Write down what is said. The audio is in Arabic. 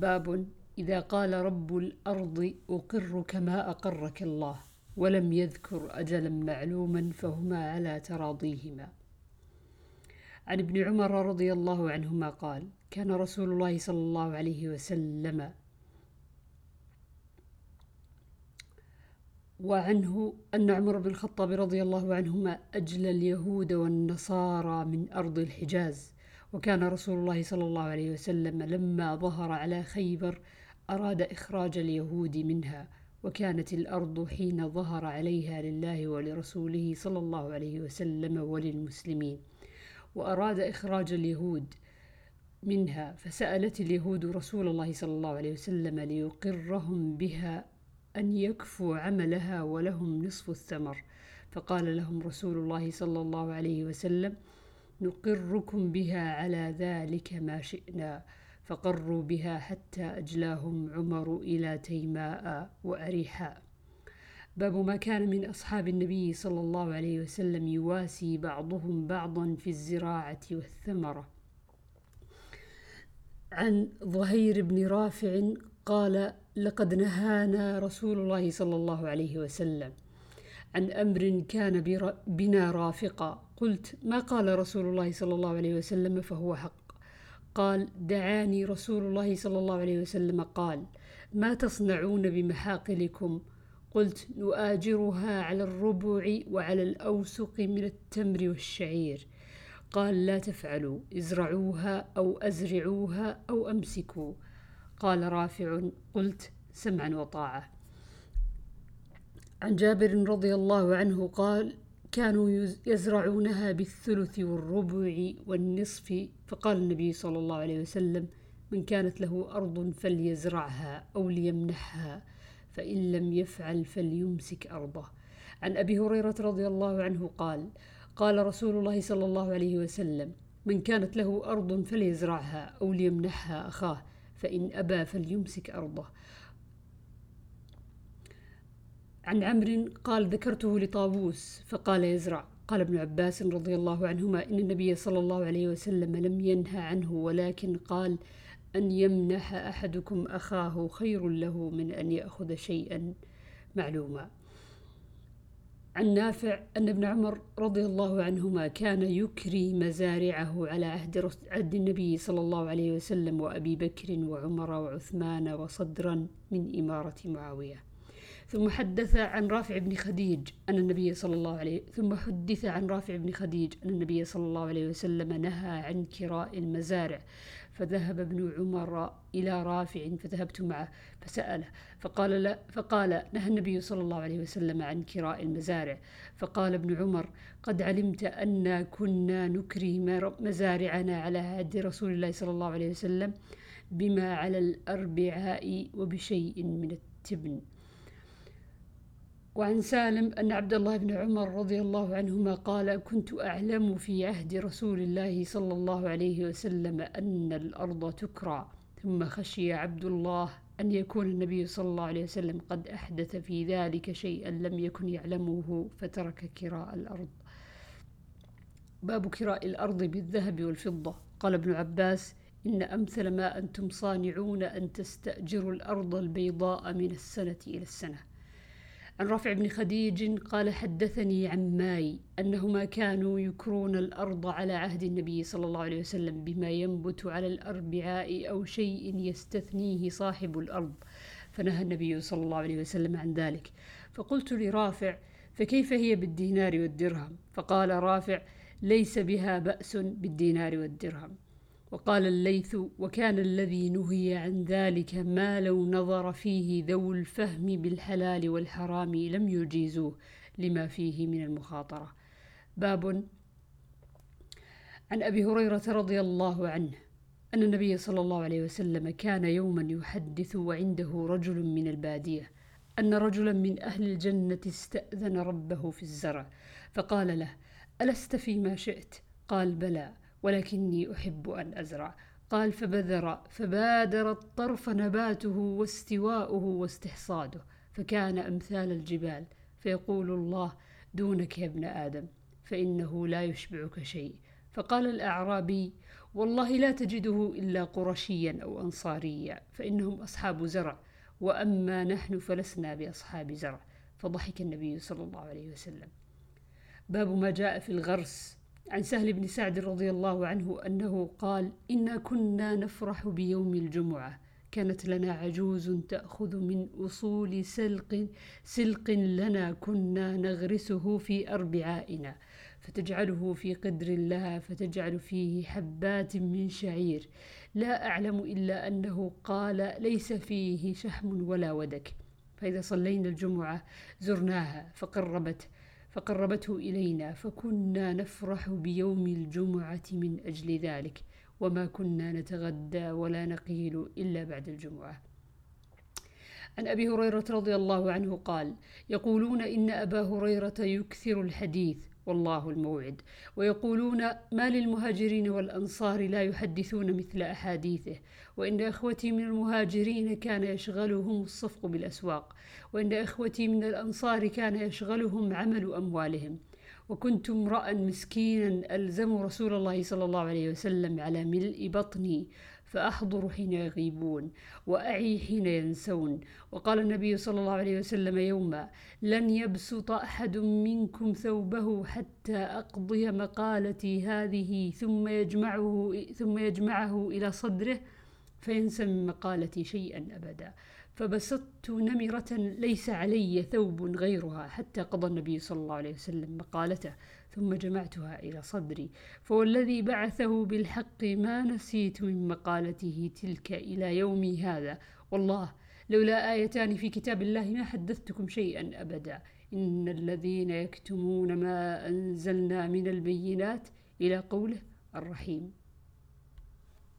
باب إذا قال رب الأرض أقر كما أقرك الله ولم يذكر أجلا معلوما فهما على تراضيهما. عن ابن عمر رضي الله عنهما قال كان رسول الله صلى الله عليه وسلم وعنه أن عمر بن الخطاب رضي الله عنهما أجلى اليهود والنصارى من أرض الحجاز وكان رسول الله صلى الله عليه وسلم لما ظهر على خيبر أراد إخراج اليهود منها وكانت الأرض حين ظهر عليها لله ولرسوله صلى الله عليه وسلم وللمسلمين. وأراد إخراج اليهود منها فسألت اليهود رسول الله صلى الله عليه وسلم ليقرهم بها أن يكفوا عملها ولهم نصف الثمر. فقال لهم رسول الله صلى الله عليه وسلم نقركم بها على ذلك ما شئنا فقروا بها حتى أجلاهم عمر إلى تيماء وأريحاء باب ما كان من أصحاب النبي صلى الله عليه وسلم يواسي بعضهم بعضا في الزراعة والثمرة. عن ظهير بن رافع قال لقد نهانا رسول الله صلى الله عليه وسلم عن أمر كان بنا رافقا. قلت ما قال رسول الله صلى الله عليه وسلم فهو حق؟ قال دعاني رسول الله صلى الله عليه وسلم قال ما تصنعون بمحاقلكم؟ قلت نؤاجرها على الربع وعلى الأوسق من التمر والشعير. قال لا تفعلوا ازرعوها أو أزرعوها أو أمسكوا. قال رافع قلت سمعا وطاعة. عن جابر رضي الله عنه قال كانوا يزرعونها بالثلث والربع والنصف فقال النبي صلى الله عليه وسلم من كانت له أرض فليزرعها أو ليمنحها فإن لم يفعل فليمسك أرضه عن أبي هريرة رضي الله عنه قال قال رسول الله صلى الله عليه وسلم من كانت له أرض فليزرعها أو ليمنحها أخاه فإن أبى فليمسك أرضه عن عمرو قال ذكرته لطاووس فقال يزرع قال ابن عباس رضي الله عنهما إن النبي صلى الله عليه وسلم لم ينهى عنه ولكن قال أن يمنح أحدكم أخاه خير له من أن يأخذ شيئا معلوما. عن نافع أن ابن عمر رضي الله عنهما كان يكري مزارعه على عهد عهد النبي صلى الله عليه وسلم وأبي بكر وعمر وعثمان وصدرا من إمارة معاوية. ثم حدث عن رافع بن خديج أن النبي صلى الله عليه ثم حدث عن رافع بن خديج أن النبي صلى الله عليه وسلم نهى عن كراء المزارع فذهب ابن عمر إلى رافع فذهبت معه فسأله فقال لا فقال نهى النبي صلى الله عليه وسلم عن كراء المزارع فقال ابن عمر قد علمت أنا كنا نكري مزارعنا على عهد رسول الله صلى الله عليه وسلم بما على الأربعاء وبشيء من التبن. وعن سالم أن عبد الله بن عمر رضي الله عنهما قال كنت أعلم في عهد رسول الله صلى الله عليه وسلم أن الأرض تكرى ثم خشي عبد الله أن يكون النبي صلى الله عليه وسلم قد أحدث في ذلك شيئا لم يكن يعلمه فترك كراء الأرض. باب كراء الأرض بالذهب والفضة. قال ابن عباس إن أمثل ما أنتم صانعون أن تستأجروا الأرض البيضاء من السنة إلى السنة. عن رافع بن خديج قال حدثني عماي أنهما كانوا يكرون الأرض على عهد النبي صلى الله عليه وسلم بما ينبت على الأربعاء أو شيء يستثنيه صاحب الأرض. فنهى النبي صلى الله عليه وسلم عن ذلك. فقلت لرافع فكيف هي بالدينار والدرهم؟ فقال رافع ليس بها بأس بالدينار والدرهم. وقال الليث وكان الذي نهي عن ذلك ما لو نظر فيه ذو الفهم بالحلال والحرام لم يجيزوه لما فيه من المخاطرة. باب عن أبي هريرة رضي الله عنه أن النبي صلى الله عليه وسلم كان يوما يحدث وعنده رجل من البادية أن رجلا من أهل الجنة استأذن ربه في الزرع فقال له ألست فيما شئت؟ قال بلى. ولكني أحب أن أزرع. قال فبذر فبادر الطرف نباته واستواؤه واستحصاده فكان أمثال الجبال. فيقول الله دونك يا ابن آدم فإنه لا يشبعك شيء. فقال الأعرابي والله لا تجده إلا قرشيا أو أنصاريا فإنهم أصحاب زرع وأما نحن فلسنا بأصحاب زرع. فضحك النبي صلى الله عليه وسلم. باب ما جاء في الغرس. عن سهل بن سعد رضي الله عنه أنه قال إنا كنا نفرح بيوم الجمعة. كانت لنا عجوز تأخذ من أصول سلق سلق لنا كنا نغرسه في أربعائنا. فتجعله في قدر لها فتجعل فيه حبات من شعير. لا أعلم إلا أنه قال ليس فيه شحم ولا ودك. فإذا صلينا الجمعة زرناها فقربت فقربته إلينا فكنا نفرح بيوم الجمعة من أجل ذلك وما كنا نتغدى ولا نقيل إلا بعد الجمعة. عن أبي هريرة رضي الله عنه قال يقولون إن أبا هريرة يكثر الحديث والله الموعد. ويقولون ما للمهاجرين والأنصار لا يحدثون مثل أحاديثه. وإن إخوتي من المهاجرين كان يشغلهم الصفق بالأسواق. وإن إخوتي من الأنصار كان يشغلهم عمل أموالهم. وكنت امرأ مسكينا ألزم رسول الله صلى الله عليه وسلم على ملء بطني. فأحضر حين يغيبون وأعي حين ينسون. وقال النبي صلى الله عليه وسلم يوما لن يبسط أحد منكم ثوبه حتى أقضي مقالتي هذه ثم يجمعه ثم يجمعه إلى صدره فينسى من مقالتي شيئا أبدا. فبسطت نمرة ليس علي ثوب غيرها حتى قضى النبي صلى الله عليه وسلم مقالته ثم جمعتها إلى صدري. فوالذي بعثه بالحق ما نسيت من مقالته تلك إلى يومي هذا. والله لولا آيتان في كتاب الله ما حدثتكم شيئا أبدا. إن الذين يكتمون ما أنزلنا من البينات إلى قوله الرحيم.